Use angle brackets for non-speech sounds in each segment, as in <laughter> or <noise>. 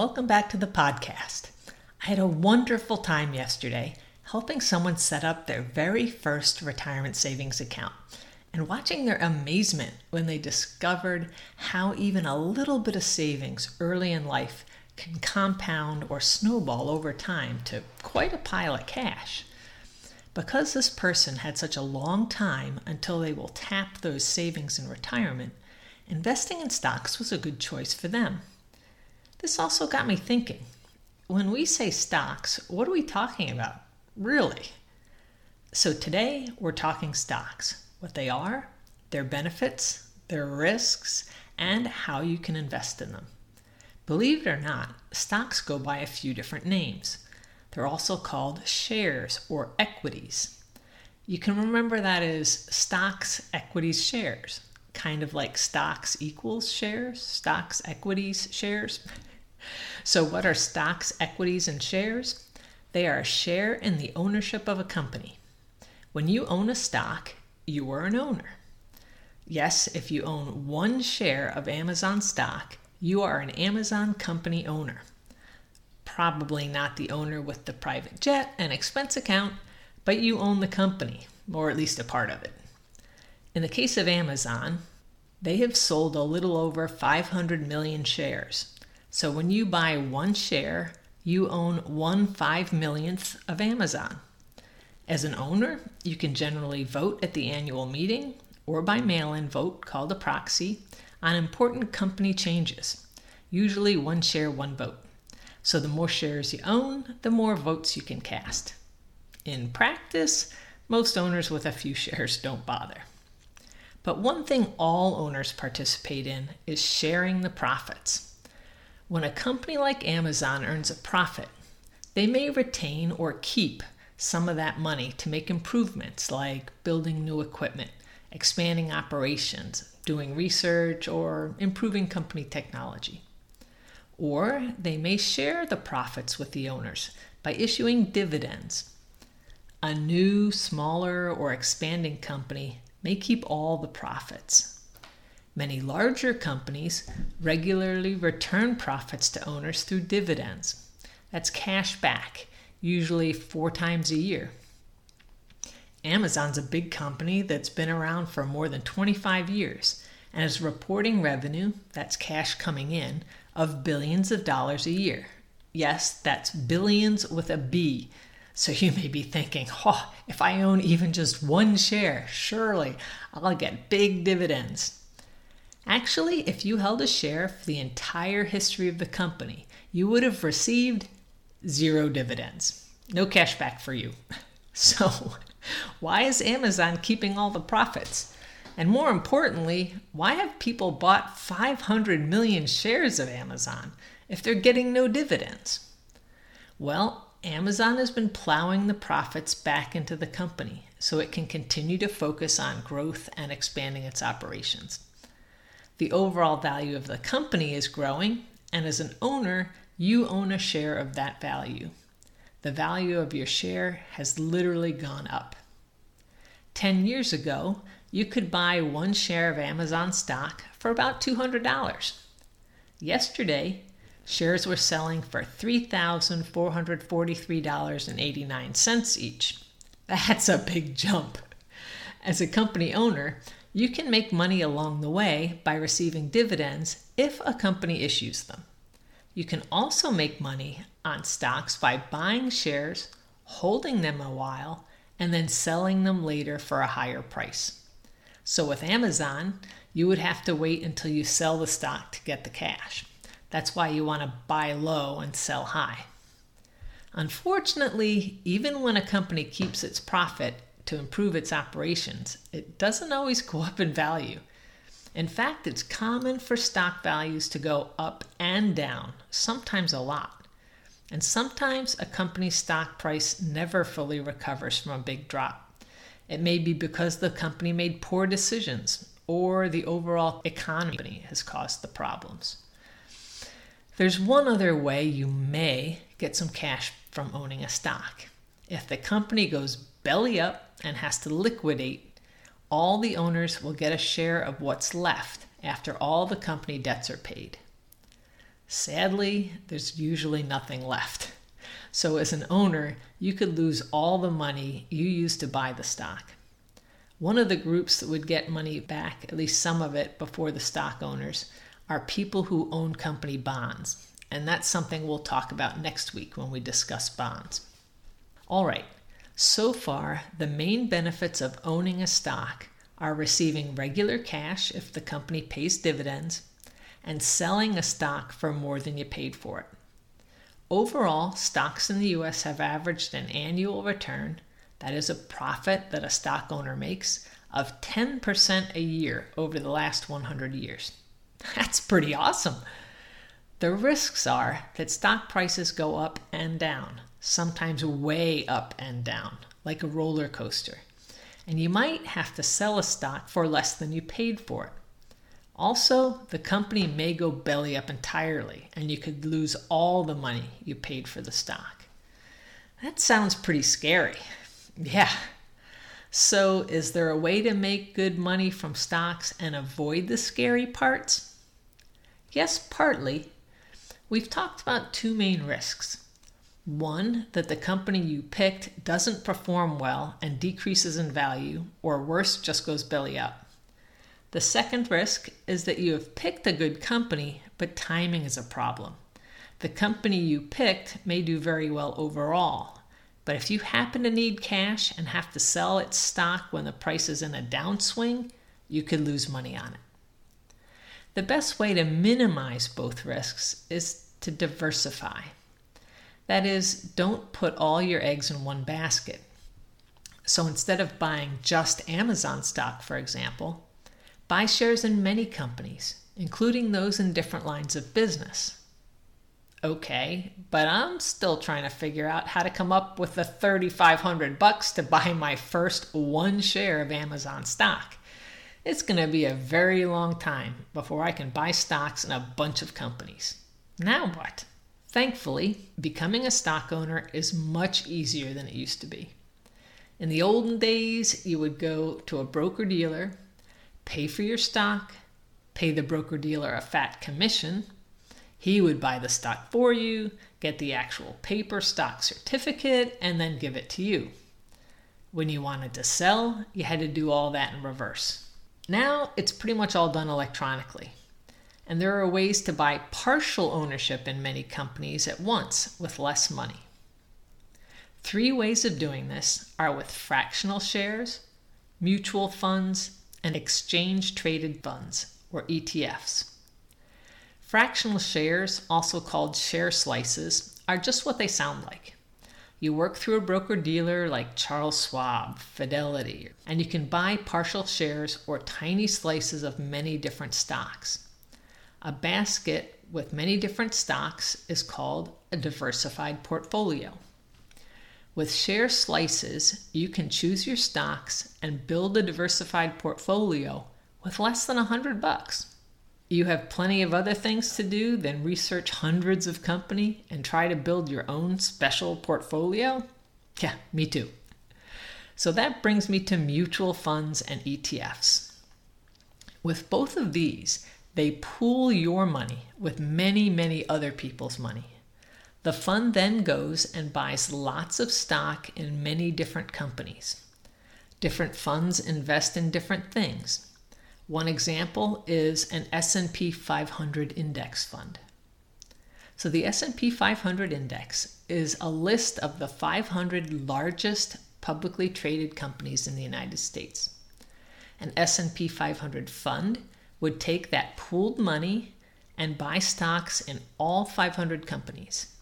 Welcome back to the podcast. I had a wonderful time yesterday helping someone set up their very first retirement savings account and watching their amazement when they discovered how even a little bit of savings early in life can compound or snowball over time to quite a pile of cash. Because this person had such a long time until they will tap those savings in retirement, investing in stocks was a good choice for them. This also got me thinking when we say stocks, what are we talking about? Really? So today we're talking stocks what they are, their benefits, their risks, and how you can invest in them. Believe it or not, stocks go by a few different names. They're also called shares or equities. You can remember that as stocks, equities, shares, kind of like stocks equals shares, stocks, equities, shares. So, what are stocks, equities, and shares? They are a share in the ownership of a company. When you own a stock, you are an owner. Yes, if you own one share of Amazon stock, you are an Amazon company owner. Probably not the owner with the private jet and expense account, but you own the company, or at least a part of it. In the case of Amazon, they have sold a little over 500 million shares. So when you buy one share, you own one five millionth of Amazon. As an owner, you can generally vote at the annual meeting or by mail in vote called a proxy on important company changes, usually one share, one vote. So the more shares you own, the more votes you can cast. In practice, most owners with a few shares don't bother. But one thing all owners participate in is sharing the profits. When a company like Amazon earns a profit, they may retain or keep some of that money to make improvements like building new equipment, expanding operations, doing research, or improving company technology. Or they may share the profits with the owners by issuing dividends. A new, smaller, or expanding company may keep all the profits. Many larger companies regularly return profits to owners through dividends. That's cash back, usually four times a year. Amazon's a big company that's been around for more than 25 years and is reporting revenue, that's cash coming in, of billions of dollars a year. Yes, that's billions with a B. So you may be thinking, oh, if I own even just one share, surely I'll get big dividends. Actually, if you held a share for the entire history of the company, you would have received zero dividends. No cash back for you. <laughs> So, why is Amazon keeping all the profits? And more importantly, why have people bought 500 million shares of Amazon if they're getting no dividends? Well, Amazon has been plowing the profits back into the company so it can continue to focus on growth and expanding its operations the overall value of the company is growing, and as an owner, you own a share of that value. The value of your share has literally gone up. 10 years ago, you could buy one share of Amazon stock for about $200. Yesterday, shares were selling for $3,443.89 each. That's a big jump. As a company owner, you can make money along the way by receiving dividends if a company issues them. You can also make money on stocks by buying shares, holding them a while, and then selling them later for a higher price. So with Amazon, you would have to wait until you sell the stock to get the cash. That's why you want to buy low and sell high. Unfortunately, even when a company keeps its profit to improve its operations, it doesn't always go up in value. In fact, it's common for stock values to go up and down, sometimes a lot. And sometimes a company's stock price never fully recovers from a big drop. It may be because the company made poor decisions or the overall economy has caused the problems. There's one other way you may get some cash from owning a stock. If the company goes belly up and has to liquidate all the owners will get a share of what's left after all the company debts are paid. Sadly, there's usually nothing left. So, as an owner, you could lose all the money you used to buy the stock. One of the groups that would get money back, at least some of it, before the stock owners, are people who own company bonds. And that's something we'll talk about next week when we discuss bonds. All right, so far, the main benefits of owning a stock are receiving regular cash if the company pays dividends and selling a stock for more than you paid for it. Overall, stocks in the US have averaged an annual return, that is a profit that a stock owner makes, of 10% a year over the last 100 years. <laughs> That's pretty awesome. The risks are that stock prices go up and down sometimes way up and down, like a roller coaster. And you might have to sell a stock for less than you paid for it. Also, the company may go belly up entirely, and you could lose all the money you paid for the stock. That sounds pretty scary. <laughs> Yeah. So, is there a way to make good money from stocks and avoid the scary parts? Yes, partly. We've talked about two main risks one, that the company you picked doesn't perform well and decreases in value, or worse, just goes belly up. The second risk is that you have picked a good company, but timing is a problem. The company you picked may do very well overall, but if you happen to need cash and have to sell its stock when the price is in a downswing, you could lose money on it. The best way to minimize both risks is to diversify. That is, don't put all your eggs in one basket. So instead of buying just Amazon stock, for example, buy shares in many companies, including those in different lines of business. Okay, but I'm still trying to figure out how to come up with the 3500 bucks to buy my first one share of Amazon stock. It's going to be a very long time before I can buy stocks in a bunch of companies. Now what? Thankfully, becoming a stock owner is much easier than it used to be. In the olden days, you would go to a broker dealer, pay for your stock, pay the broker dealer a fat commission. He would buy the stock for you, get the actual paper stock certificate, and then give it to you. When you wanted to sell, you had to do all that in reverse. Now it's pretty much all done electronically and there are ways to buy partial ownership in many companies at once with less money. Three ways of doing this are with fractional shares, mutual funds, and exchange traded funds, or ETFs. Fractional shares, also called share slices, are just what they sound like. You work through a broker dealer like Charles Schwab, Fidelity, and you can buy partial shares or tiny slices of many different stocks. A basket with many different stocks is called a diversified portfolio. With share slices, you can choose your stocks and build a diversified portfolio with less than a hundred bucks. You have plenty of other things to do than research hundreds of company and try to build your own special portfolio? Yeah, me too. So that brings me to mutual funds and ETFs. With both of these, they pool your money with many, many other people's money. The fund then goes and buys lots of stock in many different companies. Different funds invest in different things. One example is an S&P 500 index fund. So the S&P 500 index is a list of the 500 largest publicly traded companies in the United States. An S&P 500 fund would take that pooled money and buy stocks in all 500 companies.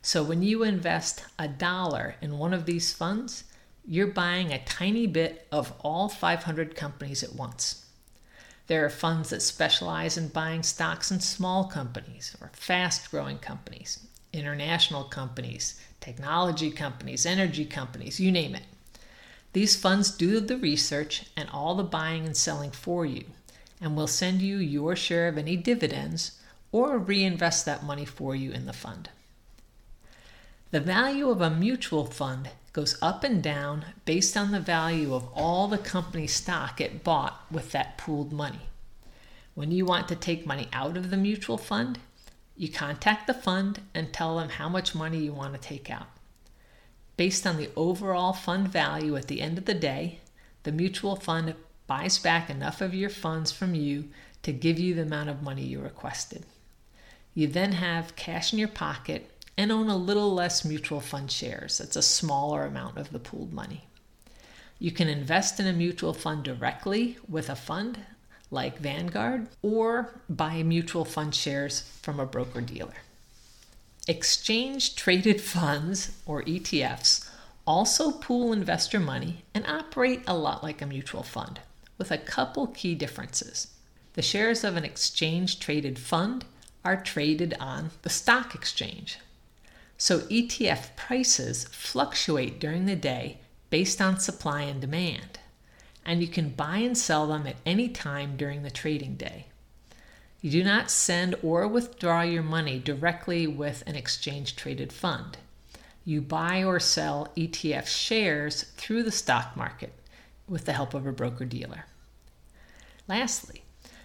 So when you invest a dollar in one of these funds, you're buying a tiny bit of all 500 companies at once. There are funds that specialize in buying stocks in small companies or fast growing companies, international companies, technology companies, energy companies, you name it. These funds do the research and all the buying and selling for you and will send you your share of any dividends or reinvest that money for you in the fund. The value of a mutual fund goes up and down based on the value of all the company stock it bought with that pooled money. When you want to take money out of the mutual fund, you contact the fund and tell them how much money you want to take out. Based on the overall fund value at the end of the day, the mutual fund buys back enough of your funds from you to give you the amount of money you requested. You then have cash in your pocket and own a little less mutual fund shares. That's a smaller amount of the pooled money. You can invest in a mutual fund directly with a fund like Vanguard or buy mutual fund shares from a broker dealer. Exchange traded funds, or ETFs, also pool investor money and operate a lot like a mutual fund, with a couple key differences. The shares of an exchange traded fund are traded on the stock exchange, so ETF prices fluctuate during the day based on supply and demand, and you can buy and sell them at any time during the trading day. You do not send or withdraw your money directly with an exchange traded fund. You buy or sell ETF shares through the stock market with the help of a broker dealer. Lastly,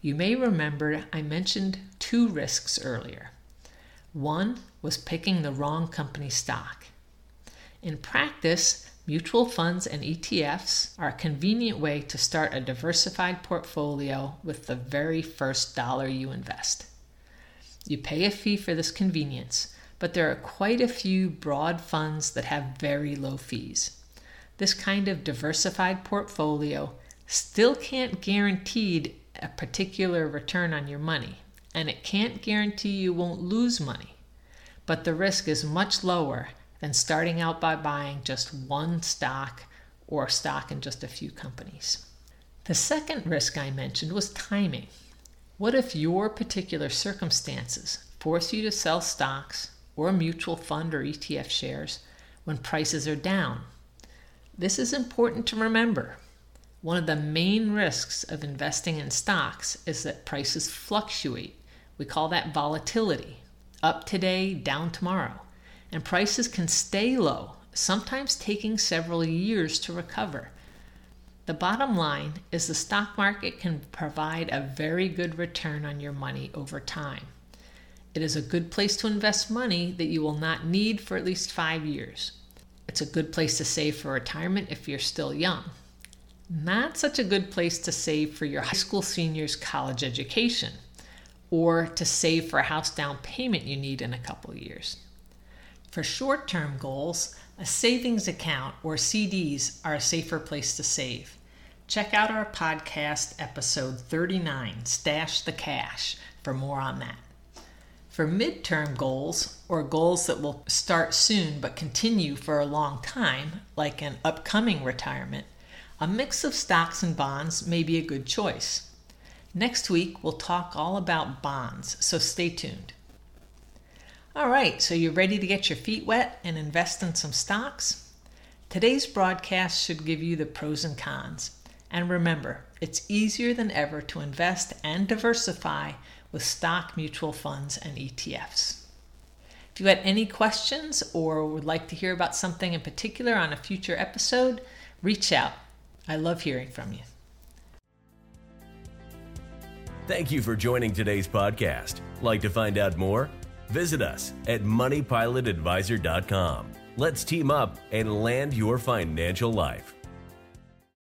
you may remember I mentioned two risks earlier. One was picking the wrong company stock. In practice, mutual funds and ETFs are a convenient way to start a diversified portfolio with the very first dollar you invest. You pay a fee for this convenience, but there are quite a few broad funds that have very low fees. This kind of diversified portfolio still can't guarantee a particular return on your money and it can't guarantee you won't lose money, but the risk is much lower than starting out by buying just one stock or stock in just a few companies. The second risk I mentioned was timing. What if your particular circumstances force you to sell stocks or mutual fund or ETF shares when prices are down? This is important to remember. One of the main risks of investing in stocks is that prices fluctuate we call that volatility. Up today, down tomorrow. And prices can stay low, sometimes taking several years to recover. The bottom line is the stock market can provide a very good return on your money over time. It is a good place to invest money that you will not need for at least five years. It's a good place to save for retirement if you're still young. Not such a good place to save for your high school senior's college education or to save for a house down payment you need in a couple years. For short term goals, a savings account or CDs are a safer place to save. Check out our podcast episode 39, Stash the Cash, for more on that. For midterm goals, or goals that will start soon but continue for a long time, like an upcoming retirement, a mix of stocks and bonds may be a good choice. Next week, we'll talk all about bonds, so stay tuned. All right, so you're ready to get your feet wet and invest in some stocks? Today's broadcast should give you the pros and cons. And remember, it's easier than ever to invest and diversify with stock mutual funds and ETFs. If you had any questions or would like to hear about something in particular on a future episode, reach out. I love hearing from you. Thank you for joining today's podcast. Like to find out more? Visit us at moneypilotadvisor.com. Let's team up and land your financial life.